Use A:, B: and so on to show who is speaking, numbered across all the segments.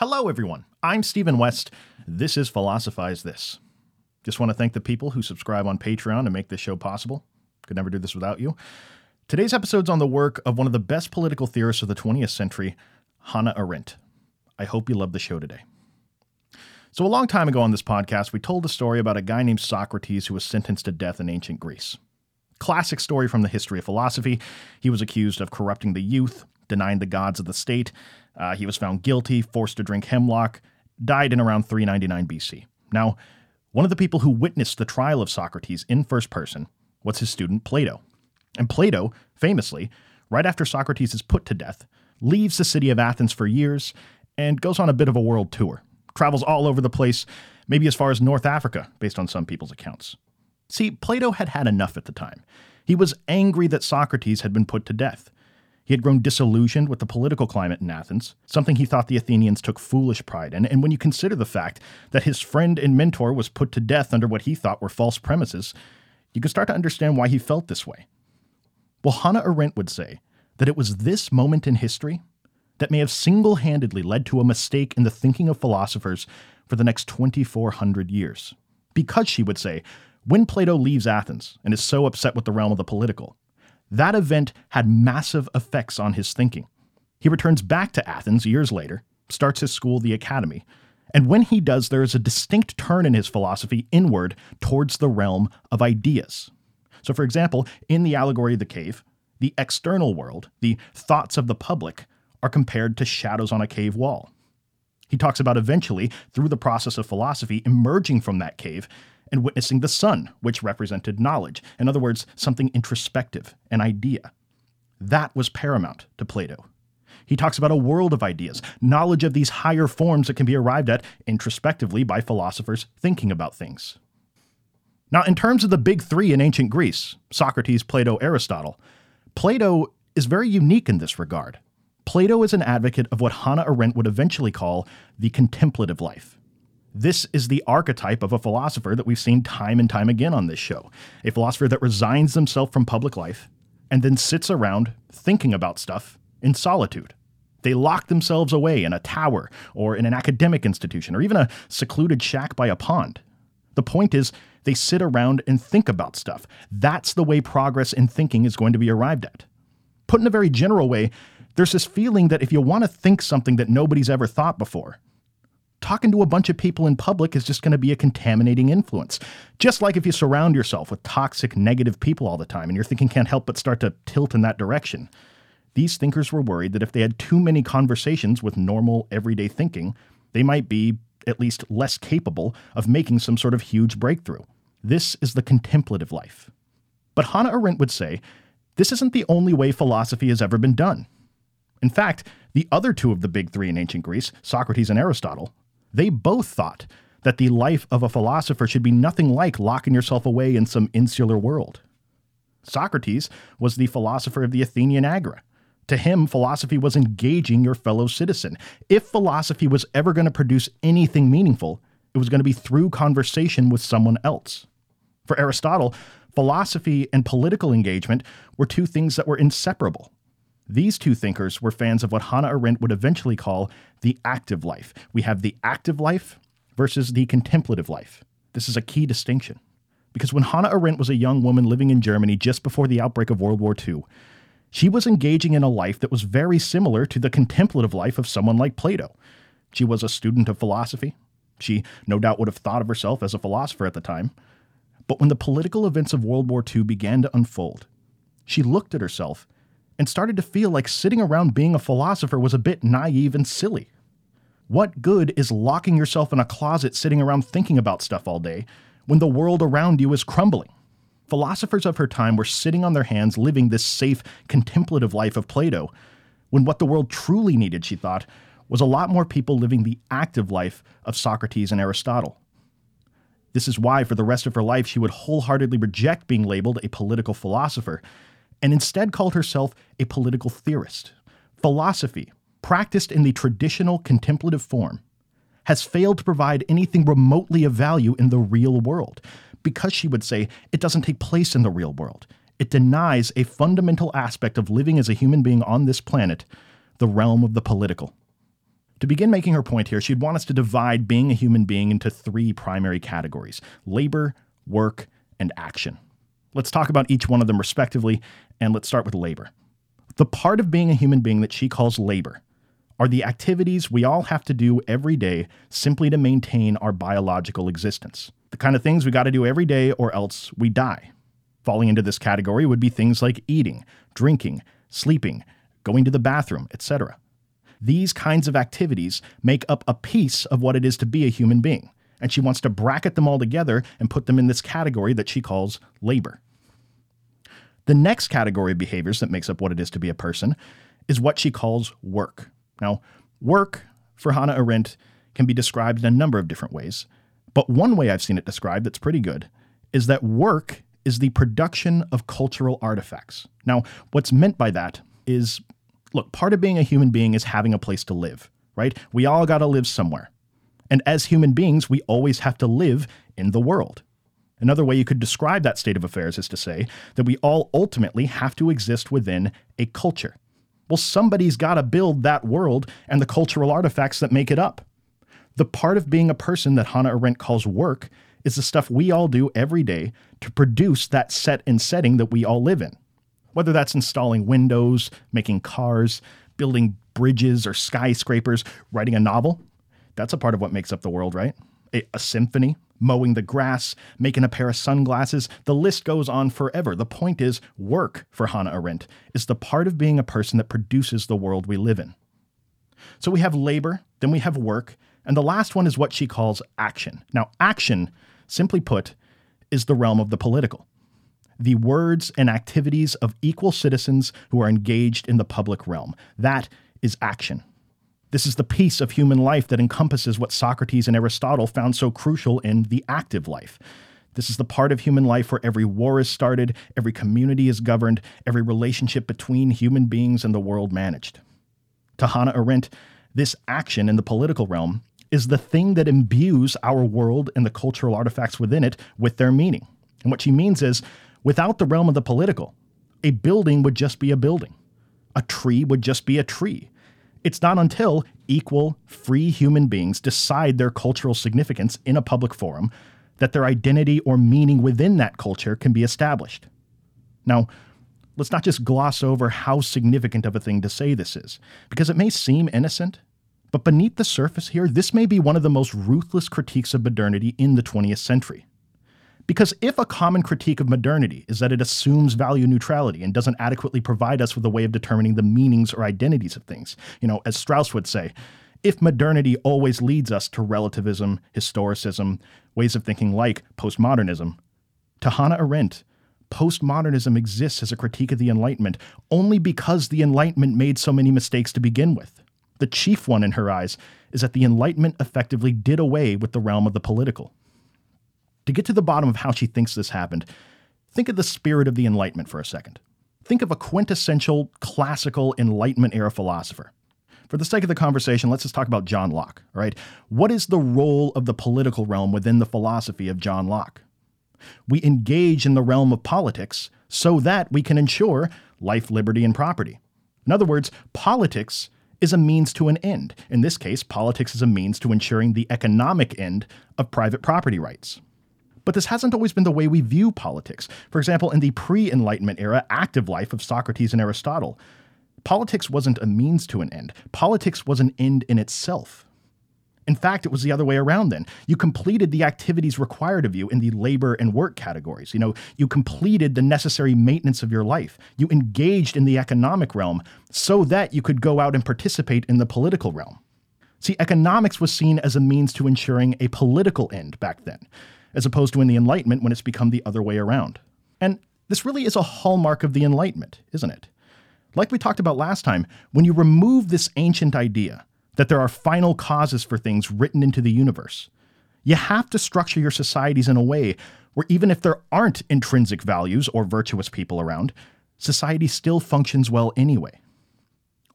A: Hello, everyone. I'm Stephen West. This is Philosophize This. Just want to thank the people who subscribe on Patreon to make this show possible. Could never do this without you. Today's episode's on the work of one of the best political theorists of the 20th century, Hannah Arendt. I hope you love the show today. So, a long time ago on this podcast, we told a story about a guy named Socrates who was sentenced to death in ancient Greece. Classic story from the history of philosophy. He was accused of corrupting the youth, denying the gods of the state. Uh, he was found guilty, forced to drink hemlock, died in around 399 BC. Now, one of the people who witnessed the trial of Socrates in first person was his student Plato. And Plato, famously, right after Socrates is put to death, leaves the city of Athens for years and goes on a bit of a world tour. Travels all over the place, maybe as far as North Africa, based on some people's accounts. See, Plato had had enough at the time. He was angry that Socrates had been put to death. He had grown disillusioned with the political climate in Athens, something he thought the Athenians took foolish pride in. And when you consider the fact that his friend and mentor was put to death under what he thought were false premises, you can start to understand why he felt this way. Well, Hannah Arendt would say that it was this moment in history that may have single handedly led to a mistake in the thinking of philosophers for the next 2,400 years. Because, she would say, when Plato leaves Athens and is so upset with the realm of the political, that event had massive effects on his thinking. He returns back to Athens years later, starts his school, the Academy, and when he does, there is a distinct turn in his philosophy inward towards the realm of ideas. So, for example, in the allegory of the cave, the external world, the thoughts of the public, are compared to shadows on a cave wall. He talks about eventually, through the process of philosophy, emerging from that cave and witnessing the sun, which represented knowledge. In other words, something introspective, an idea. That was paramount to Plato. He talks about a world of ideas, knowledge of these higher forms that can be arrived at introspectively by philosophers thinking about things. Now, in terms of the big three in ancient Greece Socrates, Plato, Aristotle Plato is very unique in this regard. Plato is an advocate of what Hannah Arendt would eventually call the contemplative life. This is the archetype of a philosopher that we've seen time and time again on this show. A philosopher that resigns themselves from public life and then sits around thinking about stuff in solitude. They lock themselves away in a tower or in an academic institution or even a secluded shack by a pond. The point is, they sit around and think about stuff. That's the way progress in thinking is going to be arrived at. Put in a very general way, there's this feeling that if you want to think something that nobody's ever thought before, talking to a bunch of people in public is just going to be a contaminating influence. Just like if you surround yourself with toxic, negative people all the time and your thinking can't help but start to tilt in that direction. These thinkers were worried that if they had too many conversations with normal, everyday thinking, they might be at least less capable of making some sort of huge breakthrough. This is the contemplative life. But Hannah Arendt would say this isn't the only way philosophy has ever been done. In fact, the other two of the big three in ancient Greece, Socrates and Aristotle, they both thought that the life of a philosopher should be nothing like locking yourself away in some insular world. Socrates was the philosopher of the Athenian Agora. To him, philosophy was engaging your fellow citizen. If philosophy was ever going to produce anything meaningful, it was going to be through conversation with someone else. For Aristotle, philosophy and political engagement were two things that were inseparable. These two thinkers were fans of what Hannah Arendt would eventually call the active life. We have the active life versus the contemplative life. This is a key distinction. Because when Hannah Arendt was a young woman living in Germany just before the outbreak of World War II, she was engaging in a life that was very similar to the contemplative life of someone like Plato. She was a student of philosophy. She no doubt would have thought of herself as a philosopher at the time. But when the political events of World War II began to unfold, she looked at herself and started to feel like sitting around being a philosopher was a bit naive and silly. What good is locking yourself in a closet sitting around thinking about stuff all day when the world around you is crumbling? Philosophers of her time were sitting on their hands living this safe, contemplative life of Plato, when what the world truly needed, she thought, was a lot more people living the active life of Socrates and Aristotle. This is why, for the rest of her life, she would wholeheartedly reject being labeled a political philosopher and instead called herself a political theorist. Philosophy, practiced in the traditional contemplative form, has failed to provide anything remotely of value in the real world because she would say it doesn't take place in the real world. It denies a fundamental aspect of living as a human being on this planet, the realm of the political. To begin making her point here, she'd want us to divide being a human being into three primary categories labor, work, and action. Let's talk about each one of them respectively, and let's start with labor. The part of being a human being that she calls labor are the activities we all have to do every day simply to maintain our biological existence. The kind of things we got to do every day or else we die. Falling into this category would be things like eating, drinking, sleeping, going to the bathroom, etc. These kinds of activities make up a piece of what it is to be a human being, and she wants to bracket them all together and put them in this category that she calls labor. The next category of behaviors that makes up what it is to be a person is what she calls work. Now, work for Hannah Arendt can be described in a number of different ways, but one way I've seen it described that's pretty good is that work is the production of cultural artifacts. Now, what's meant by that is look, part of being a human being is having a place to live, right? We all got to live somewhere. And as human beings, we always have to live in the world. Another way you could describe that state of affairs is to say that we all ultimately have to exist within a culture. Well, somebody's got to build that world and the cultural artifacts that make it up. The part of being a person that Hannah Arendt calls work is the stuff we all do every day to produce that set and setting that we all live in. Whether that's installing windows, making cars, building bridges or skyscrapers, writing a novel, that's a part of what makes up the world, right? A, a symphony, mowing the grass, making a pair of sunglasses. The list goes on forever. The point is, work for Hannah Arendt is the part of being a person that produces the world we live in. So we have labor, then we have work, and the last one is what she calls action. Now, action, simply put, is the realm of the political. The words and activities of equal citizens who are engaged in the public realm. That is action. This is the piece of human life that encompasses what Socrates and Aristotle found so crucial in the active life. This is the part of human life where every war is started, every community is governed, every relationship between human beings and the world managed. To Hannah Arendt, this action in the political realm is the thing that imbues our world and the cultural artifacts within it with their meaning. And what she means is, without the realm of the political, a building would just be a building. A tree would just be a tree. It's not until equal, free human beings decide their cultural significance in a public forum that their identity or meaning within that culture can be established. Now, let's not just gloss over how significant of a thing to say this is, because it may seem innocent, but beneath the surface here, this may be one of the most ruthless critiques of modernity in the 20th century. Because if a common critique of modernity is that it assumes value neutrality and doesn't adequately provide us with a way of determining the meanings or identities of things, you know, as Strauss would say, if modernity always leads us to relativism, historicism, ways of thinking like postmodernism, to Hannah Arendt, postmodernism exists as a critique of the Enlightenment only because the Enlightenment made so many mistakes to begin with. The chief one in her eyes is that the Enlightenment effectively did away with the realm of the political. To get to the bottom of how she thinks this happened, think of the spirit of the Enlightenment for a second. Think of a quintessential classical Enlightenment era philosopher. For the sake of the conversation, let's just talk about John Locke, all right? What is the role of the political realm within the philosophy of John Locke? We engage in the realm of politics so that we can ensure life, liberty, and property. In other words, politics is a means to an end. In this case, politics is a means to ensuring the economic end of private property rights. But this hasn't always been the way we view politics. For example, in the pre Enlightenment era active life of Socrates and Aristotle, politics wasn't a means to an end, politics was an end in itself. In fact, it was the other way around then. You completed the activities required of you in the labor and work categories. You know, you completed the necessary maintenance of your life. You engaged in the economic realm so that you could go out and participate in the political realm. See, economics was seen as a means to ensuring a political end back then as opposed to in the Enlightenment when it's become the other way around. And this really is a hallmark of the Enlightenment, isn't it? Like we talked about last time, when you remove this ancient idea that there are final causes for things written into the universe, you have to structure your societies in a way where even if there aren't intrinsic values or virtuous people around, society still functions well anyway.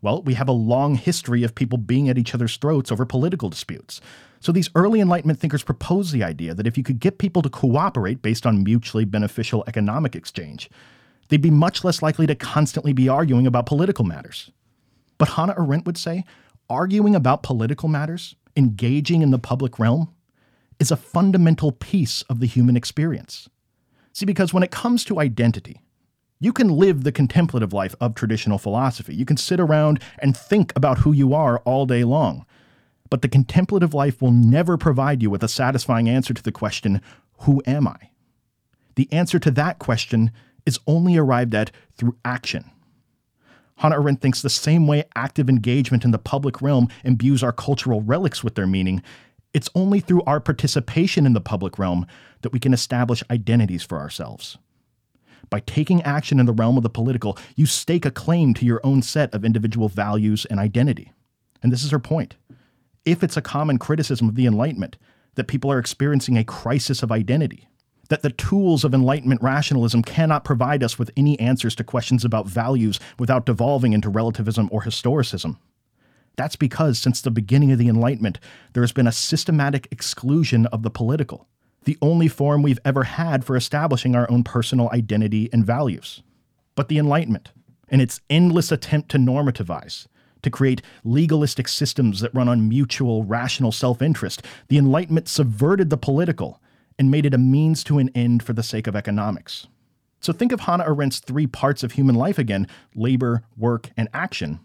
A: Well, we have a long history of people being at each other's throats over political disputes. So these early Enlightenment thinkers proposed the idea that if you could get people to cooperate based on mutually beneficial economic exchange, they'd be much less likely to constantly be arguing about political matters. But Hannah Arendt would say arguing about political matters, engaging in the public realm, is a fundamental piece of the human experience. See, because when it comes to identity, you can live the contemplative life of traditional philosophy. You can sit around and think about who you are all day long. But the contemplative life will never provide you with a satisfying answer to the question, Who am I? The answer to that question is only arrived at through action. Hannah Arendt thinks the same way active engagement in the public realm imbues our cultural relics with their meaning, it's only through our participation in the public realm that we can establish identities for ourselves. By taking action in the realm of the political, you stake a claim to your own set of individual values and identity. And this is her point. If it's a common criticism of the Enlightenment that people are experiencing a crisis of identity, that the tools of Enlightenment rationalism cannot provide us with any answers to questions about values without devolving into relativism or historicism. That's because since the beginning of the Enlightenment, there has been a systematic exclusion of the political, the only form we've ever had for establishing our own personal identity and values. But the Enlightenment, in its endless attempt to normativize, to create legalistic systems that run on mutual, rational self interest, the Enlightenment subverted the political and made it a means to an end for the sake of economics. So think of Hannah Arendt's three parts of human life again labor, work, and action.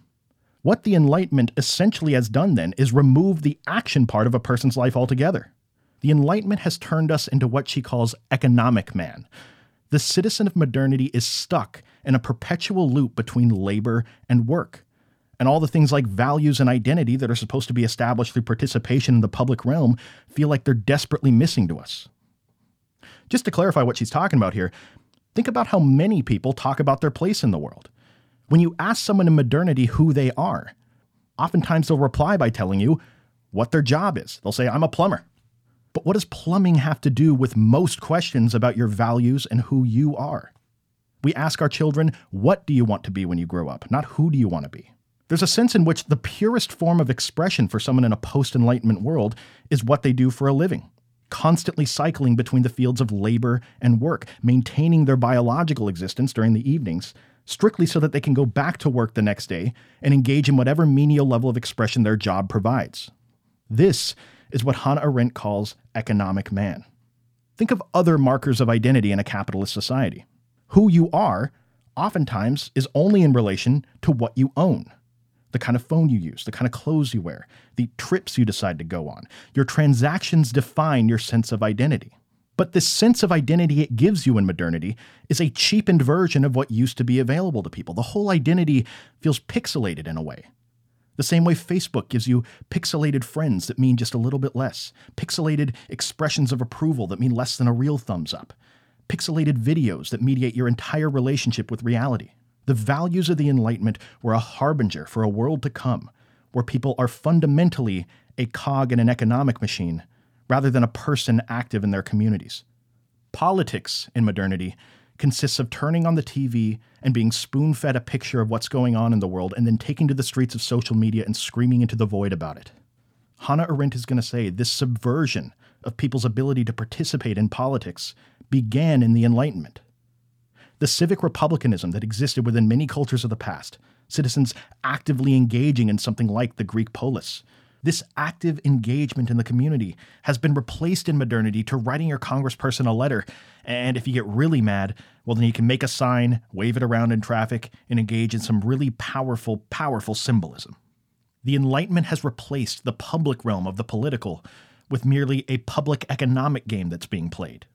A: What the Enlightenment essentially has done then is remove the action part of a person's life altogether. The Enlightenment has turned us into what she calls economic man. The citizen of modernity is stuck in a perpetual loop between labor and work. And all the things like values and identity that are supposed to be established through participation in the public realm feel like they're desperately missing to us. Just to clarify what she's talking about here, think about how many people talk about their place in the world. When you ask someone in modernity who they are, oftentimes they'll reply by telling you what their job is. They'll say, I'm a plumber. But what does plumbing have to do with most questions about your values and who you are? We ask our children, what do you want to be when you grow up, not who do you want to be? There's a sense in which the purest form of expression for someone in a post Enlightenment world is what they do for a living constantly cycling between the fields of labor and work, maintaining their biological existence during the evenings, strictly so that they can go back to work the next day and engage in whatever menial level of expression their job provides. This is what Hannah Arendt calls economic man. Think of other markers of identity in a capitalist society. Who you are, oftentimes, is only in relation to what you own the kind of phone you use, the kind of clothes you wear, the trips you decide to go on. Your transactions define your sense of identity. But this sense of identity it gives you in modernity is a cheapened version of what used to be available to people. The whole identity feels pixelated in a way. The same way Facebook gives you pixelated friends that mean just a little bit less, pixelated expressions of approval that mean less than a real thumbs up, pixelated videos that mediate your entire relationship with reality. The values of the Enlightenment were a harbinger for a world to come, where people are fundamentally a cog in an economic machine rather than a person active in their communities. Politics in modernity consists of turning on the TV and being spoon fed a picture of what's going on in the world and then taking to the streets of social media and screaming into the void about it. Hannah Arendt is going to say this subversion of people's ability to participate in politics began in the Enlightenment the civic republicanism that existed within many cultures of the past, citizens actively engaging in something like the Greek polis. This active engagement in the community has been replaced in modernity to writing your congressperson a letter. And if you get really mad, well, then you can make a sign, wave it around in traffic, and engage in some really powerful, powerful symbolism. The Enlightenment has replaced the public realm of the political with merely a public economic game that's being played.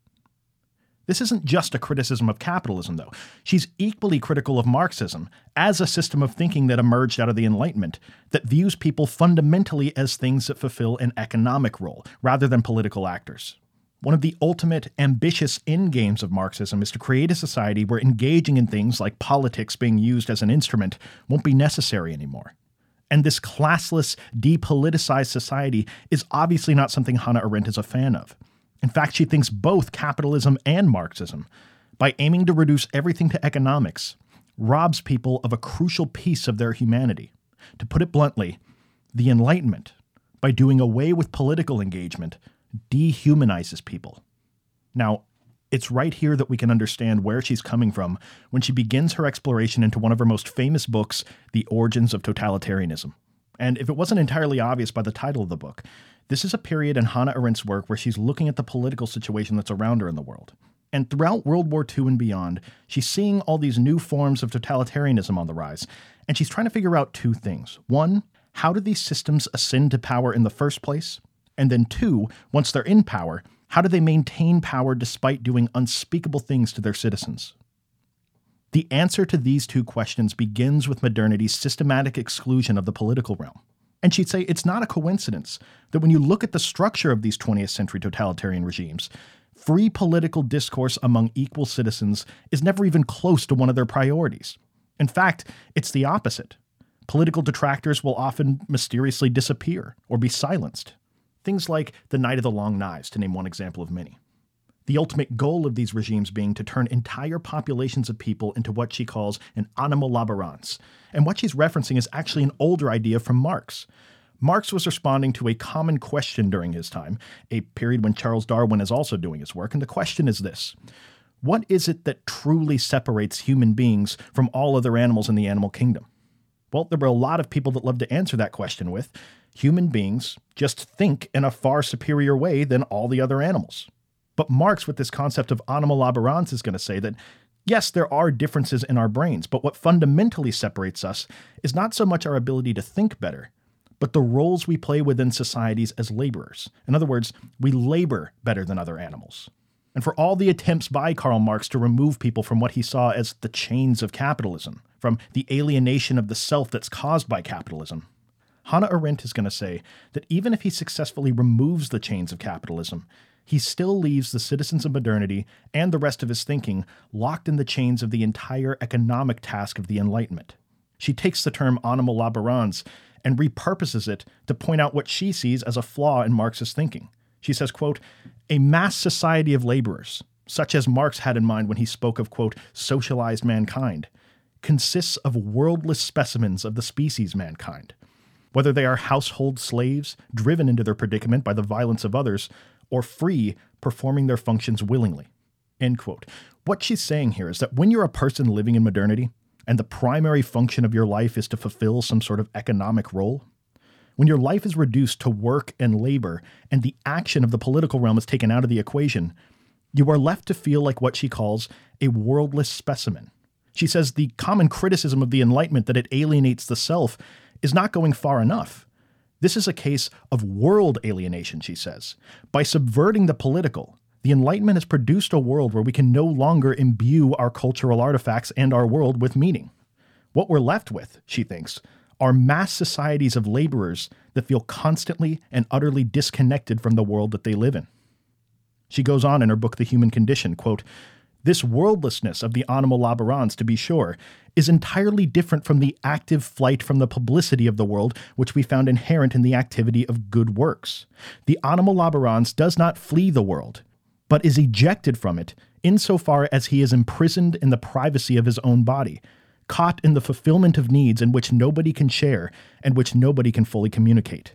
A: This isn't just a criticism of capitalism, though. She's equally critical of Marxism as a system of thinking that emerged out of the Enlightenment that views people fundamentally as things that fulfill an economic role rather than political actors. One of the ultimate ambitious endgames of Marxism is to create a society where engaging in things like politics being used as an instrument won't be necessary anymore. And this classless, depoliticized society is obviously not something Hannah Arendt is a fan of. In fact, she thinks both capitalism and Marxism, by aiming to reduce everything to economics, robs people of a crucial piece of their humanity. To put it bluntly, the Enlightenment, by doing away with political engagement, dehumanizes people. Now, it's right here that we can understand where she's coming from when she begins her exploration into one of her most famous books, The Origins of Totalitarianism. And if it wasn't entirely obvious by the title of the book, this is a period in Hannah Arendt's work where she's looking at the political situation that's around her in the world. And throughout World War II and beyond, she's seeing all these new forms of totalitarianism on the rise, and she's trying to figure out two things. One, how do these systems ascend to power in the first place? And then two, once they're in power, how do they maintain power despite doing unspeakable things to their citizens? The answer to these two questions begins with modernity's systematic exclusion of the political realm. And she'd say it's not a coincidence that when you look at the structure of these 20th century totalitarian regimes, free political discourse among equal citizens is never even close to one of their priorities. In fact, it's the opposite. Political detractors will often mysteriously disappear or be silenced. Things like the Night of the Long Knives, to name one example of many. The ultimate goal of these regimes being to turn entire populations of people into what she calls an animal laborans, and what she's referencing is actually an older idea from Marx. Marx was responding to a common question during his time, a period when Charles Darwin is also doing his work, and the question is this What is it that truly separates human beings from all other animals in the animal kingdom? Well, there were a lot of people that loved to answer that question with human beings just think in a far superior way than all the other animals. But Marx, with this concept of animal laborans, is going to say that Yes, there are differences in our brains, but what fundamentally separates us is not so much our ability to think better, but the roles we play within societies as laborers. In other words, we labor better than other animals. And for all the attempts by Karl Marx to remove people from what he saw as the chains of capitalism, from the alienation of the self that's caused by capitalism, Hannah Arendt is going to say that even if he successfully removes the chains of capitalism, he still leaves the citizens of modernity and the rest of his thinking locked in the chains of the entire economic task of the Enlightenment. She takes the term animal laborans and repurposes it to point out what she sees as a flaw in Marx's thinking. She says, quote, a mass society of laborers, such as Marx had in mind when he spoke of, quote, socialized mankind, consists of worldless specimens of the species mankind. Whether they are household slaves, driven into their predicament by the violence of others, or free, performing their functions willingly. End quote. What she's saying here is that when you're a person living in modernity, and the primary function of your life is to fulfill some sort of economic role, when your life is reduced to work and labor, and the action of the political realm is taken out of the equation, you are left to feel like what she calls a worldless specimen. She says the common criticism of the Enlightenment that it alienates the self is not going far enough. This is a case of world alienation, she says. By subverting the political, the Enlightenment has produced a world where we can no longer imbue our cultural artifacts and our world with meaning. What we're left with, she thinks, are mass societies of laborers that feel constantly and utterly disconnected from the world that they live in. She goes on in her book The Human Condition, quote, this worldlessness of the animal laborans, to be sure, is entirely different from the active flight from the publicity of the world which we found inherent in the activity of good works. The animal laborans does not flee the world, but is ejected from it insofar as he is imprisoned in the privacy of his own body, caught in the fulfillment of needs in which nobody can share and which nobody can fully communicate.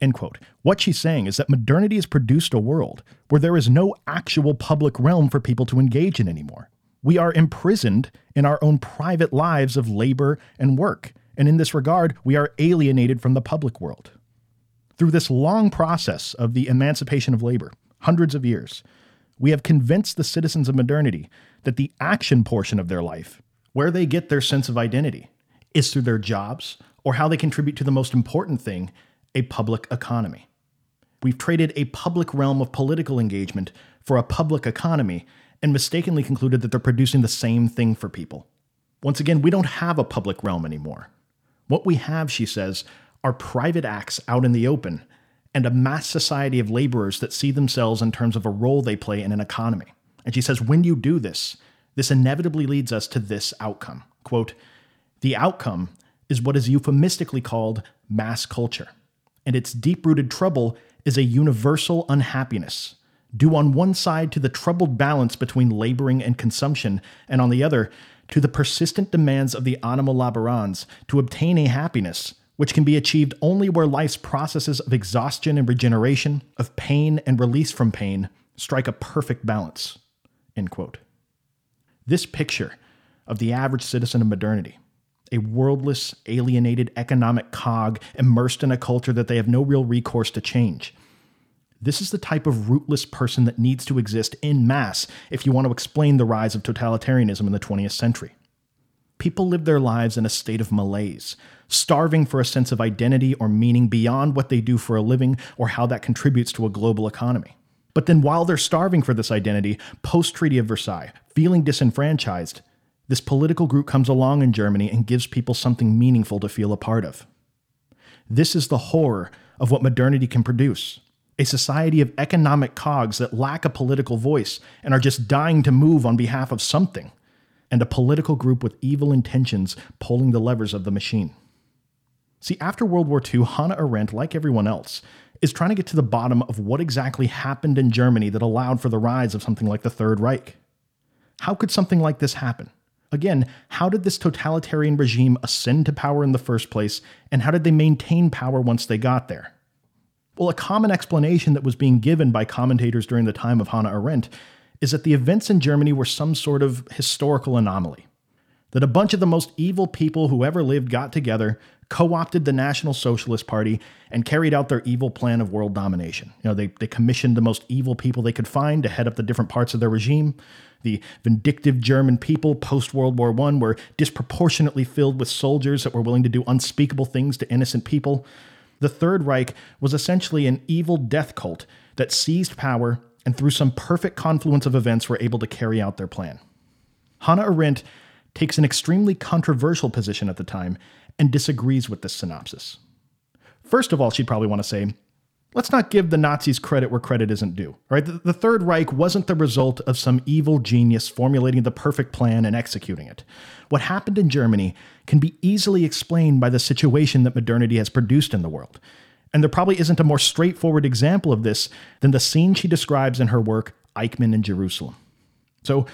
A: End quote. What she's saying is that modernity has produced a world where there is no actual public realm for people to engage in anymore. We are imprisoned in our own private lives of labor and work, and in this regard, we are alienated from the public world. Through this long process of the emancipation of labor, hundreds of years, we have convinced the citizens of modernity that the action portion of their life, where they get their sense of identity, is through their jobs or how they contribute to the most important thing a public economy. We've traded a public realm of political engagement for a public economy and mistakenly concluded that they're producing the same thing for people. Once again, we don't have a public realm anymore. What we have, she says, are private acts out in the open and a mass society of laborers that see themselves in terms of a role they play in an economy. And she says, when you do this, this inevitably leads us to this outcome. Quote, the outcome is what is euphemistically called mass culture and its deep rooted trouble is a universal unhappiness, due on one side to the troubled balance between laboring and consumption, and on the other to the persistent demands of the animal laborans to obtain a happiness which can be achieved only where life's processes of exhaustion and regeneration, of pain and release from pain, strike a perfect balance. This picture of the average citizen of modernity a worldless, alienated economic cog immersed in a culture that they have no real recourse to change. This is the type of rootless person that needs to exist in mass if you want to explain the rise of totalitarianism in the 20th century. People live their lives in a state of malaise, starving for a sense of identity or meaning beyond what they do for a living or how that contributes to a global economy. But then, while they're starving for this identity, post Treaty of Versailles, feeling disenfranchised, this political group comes along in Germany and gives people something meaningful to feel a part of. This is the horror of what modernity can produce a society of economic cogs that lack a political voice and are just dying to move on behalf of something, and a political group with evil intentions pulling the levers of the machine. See, after World War II, Hannah Arendt, like everyone else, is trying to get to the bottom of what exactly happened in Germany that allowed for the rise of something like the Third Reich. How could something like this happen? Again, how did this totalitarian regime ascend to power in the first place, and how did they maintain power once they got there? Well, a common explanation that was being given by commentators during the time of Hannah Arendt is that the events in Germany were some sort of historical anomaly. That a bunch of the most evil people who ever lived got together, co opted the National Socialist Party, and carried out their evil plan of world domination. You know, they, they commissioned the most evil people they could find to head up the different parts of their regime. The vindictive German people post World War I were disproportionately filled with soldiers that were willing to do unspeakable things to innocent people. The Third Reich was essentially an evil death cult that seized power and, through some perfect confluence of events, were able to carry out their plan. Hannah Arendt takes an extremely controversial position at the time and disagrees with this synopsis. First of all, she'd probably want to say, Let's not give the Nazis credit where credit isn't due. Right? The, the, Third Reich wasn't the result of some evil genius formulating the perfect plan and executing it. What happened in Germany can be easily explained by the situation that modernity has produced in the world. And there probably isn't a more straightforward example of this than the scene she describes in her work, Eichmann in Jerusalem. So,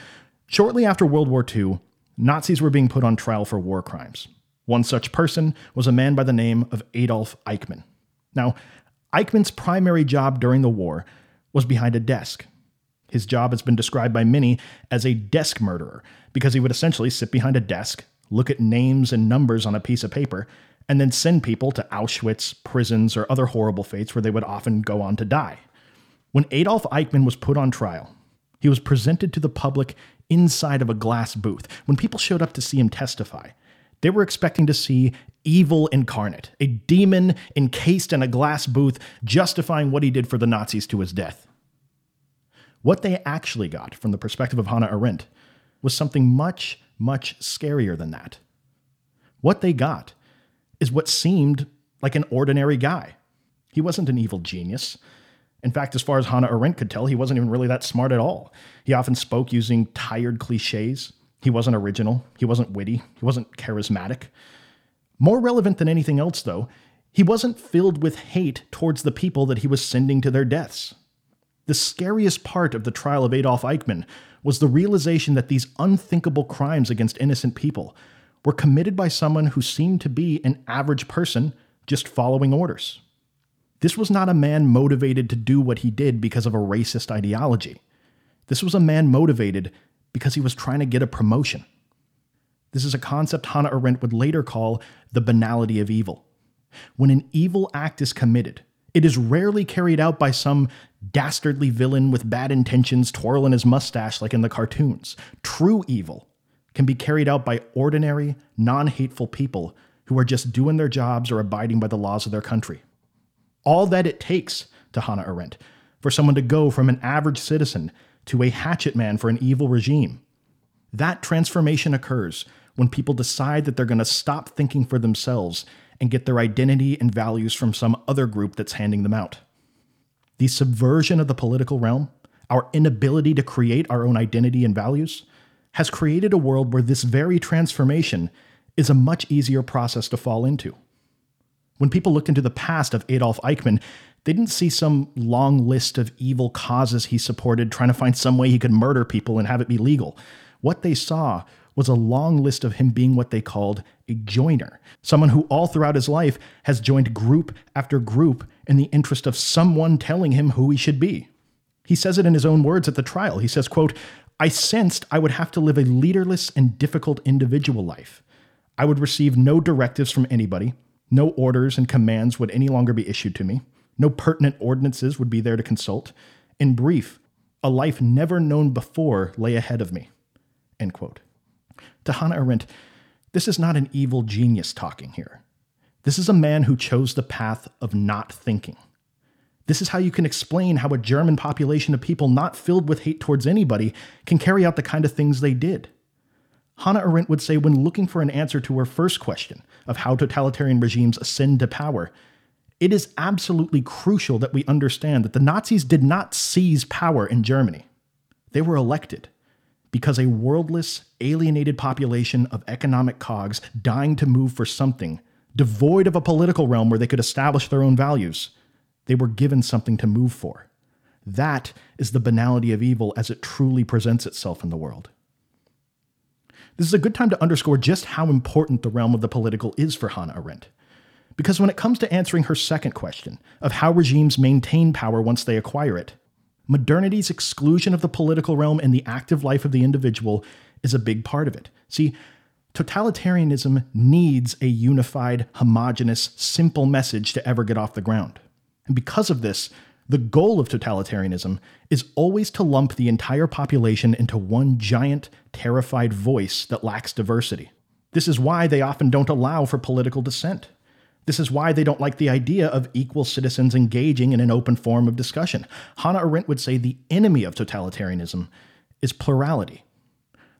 A: shortly after World War II, Nazis were being put on trial for war crimes. One such person was a man by the name of Adolf Eichmann. Now, Eichmann's primary job during the war was behind a desk. His job has been described by many as a desk murderer because he would essentially sit behind a desk, look at names and numbers on a piece of paper, and then send people to Auschwitz, prisons, or other horrible fates where they would often go on to die. When Adolf Eichmann was put on trial, he was presented to the public inside of a glass booth. When people showed up to see him testify, they were expecting to see evil incarnate, a demon encased in a glass booth, justifying what he did for the Nazis to his death. What they actually got, from the perspective of Hannah Arendt, was something much, much scarier than that. What they got is what seemed like an ordinary guy. He wasn't an evil genius. In fact, as far as Hannah Arendt could tell, he wasn't even really that smart at all. He often spoke using tired cliches. He wasn't original. He wasn't witty. He wasn't charismatic. More relevant than anything else, though, he wasn't filled with hate towards the people that he was sending to their deaths. The scariest part of the trial of Adolf Eichmann was the realization that these unthinkable crimes against innocent people were committed by someone who seemed to be an average person just following orders. This was not a man motivated to do what he did because of a racist ideology. This was a man motivated because he was trying to get a promotion. This is a concept Hannah Arendt would later call the banality of evil. When an evil act is committed, it is rarely carried out by some dastardly villain with bad intentions twirling his mustache like in the cartoons. True evil can be carried out by ordinary, non hateful people who are just doing their jobs or abiding by the laws of their country. All that it takes, to Hannah Arendt, for someone to go from an average citizen to a hatchet man for an evil regime. That transformation occurs when people decide that they're going to stop thinking for themselves and get their identity and values from some other group that's handing them out. The subversion of the political realm, our inability to create our own identity and values, has created a world where this very transformation is a much easier process to fall into. When people looked into the past of Adolf Eichmann, they didn't see some long list of evil causes he supported, trying to find some way he could murder people and have it be legal. What they saw was a long list of him being what they called a joiner, someone who all throughout his life has joined group after group in the interest of someone telling him who he should be. He says it in his own words at the trial. He says, quote, I sensed I would have to live a leaderless and difficult individual life. I would receive no directives from anybody. No orders and commands would any longer be issued to me. No pertinent ordinances would be there to consult. In brief, a life never known before lay ahead of me. End quote. To Hannah Arendt, this is not an evil genius talking here. This is a man who chose the path of not thinking. This is how you can explain how a German population of people not filled with hate towards anybody can carry out the kind of things they did. Hannah Arendt would say when looking for an answer to her first question of how totalitarian regimes ascend to power, it is absolutely crucial that we understand that the Nazis did not seize power in Germany. They were elected because a worldless, alienated population of economic cogs dying to move for something, devoid of a political realm where they could establish their own values, they were given something to move for. That is the banality of evil as it truly presents itself in the world. This is a good time to underscore just how important the realm of the political is for Hannah Arendt. Because when it comes to answering her second question of how regimes maintain power once they acquire it, modernity's exclusion of the political realm and the active life of the individual is a big part of it. See, totalitarianism needs a unified, homogenous, simple message to ever get off the ground. And because of this, the goal of totalitarianism is always to lump the entire population into one giant, terrified voice that lacks diversity. This is why they often don't allow for political dissent. This is why they don't like the idea of equal citizens engaging in an open forum of discussion. Hannah Arendt would say the enemy of totalitarianism is plurality.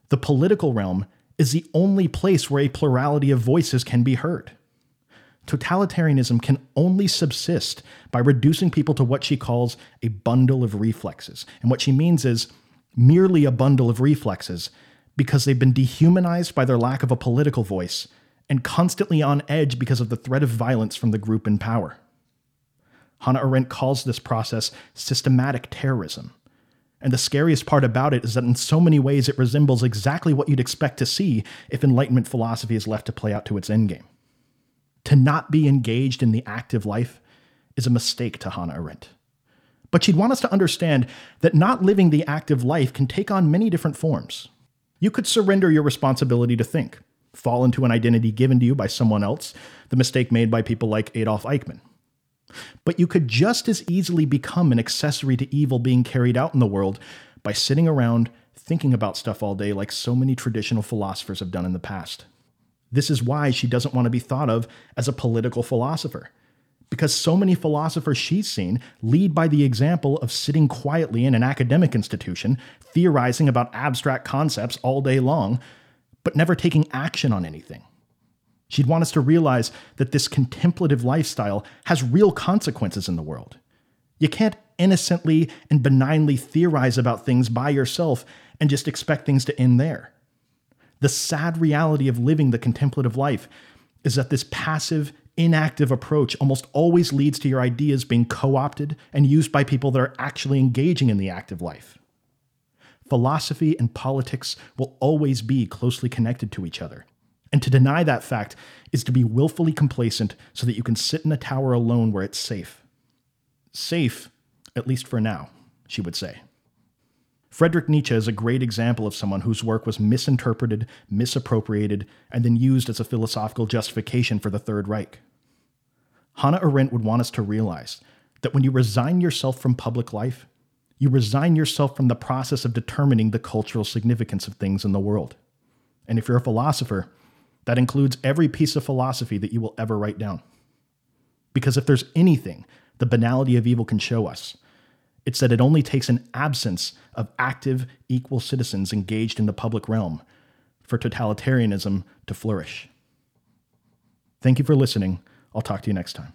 A: The political realm is the only place where a plurality of voices can be heard totalitarianism can only subsist by reducing people to what she calls a bundle of reflexes. And what she means is merely a bundle of reflexes because they've been dehumanized by their lack of a political voice and constantly on edge because of the threat of violence from the group in power. Hannah Arendt calls this process systematic terrorism. And the scariest part about it is that in so many ways it resembles exactly what you'd expect to see if Enlightenment philosophy is left to play out to its endgame. To not be engaged in the active life is a mistake to Hannah Arendt. But she'd want us to understand that not living the active life can take on many different forms. You could surrender your responsibility to think, fall into an identity given to you by someone else, the mistake made by people like Adolf Eichmann. But you could just as easily become an accessory to evil being carried out in the world by sitting around thinking about stuff all day like so many traditional philosophers have done in the past. This is why she doesn't want to be thought of as a political philosopher. Because so many philosophers she's seen lead by the example of sitting quietly in an academic institution, theorizing about abstract concepts all day long, but never taking action on anything. She'd want us to realize that this contemplative lifestyle has real consequences in the world. You can't innocently and benignly theorize about things by yourself and just expect things to end there. The sad reality of living the contemplative life is that this passive, inactive approach almost always leads to your ideas being co opted and used by people that are actually engaging in the active life. Philosophy and politics will always be closely connected to each other. And to deny that fact is to be willfully complacent so that you can sit in a tower alone where it's safe. Safe, at least for now, she would say. Friedrich Nietzsche is a great example of someone whose work was misinterpreted, misappropriated, and then used as a philosophical justification for the Third Reich. Hannah Arendt would want us to realize that when you resign yourself from public life, you resign yourself from the process of determining the cultural significance of things in the world. And if you're a philosopher, that includes every piece of philosophy that you will ever write down. Because if there's anything the banality of evil can show us, it's that it only takes an absence of active, equal citizens engaged in the public realm for totalitarianism to flourish. Thank you for listening. I'll talk to you next time.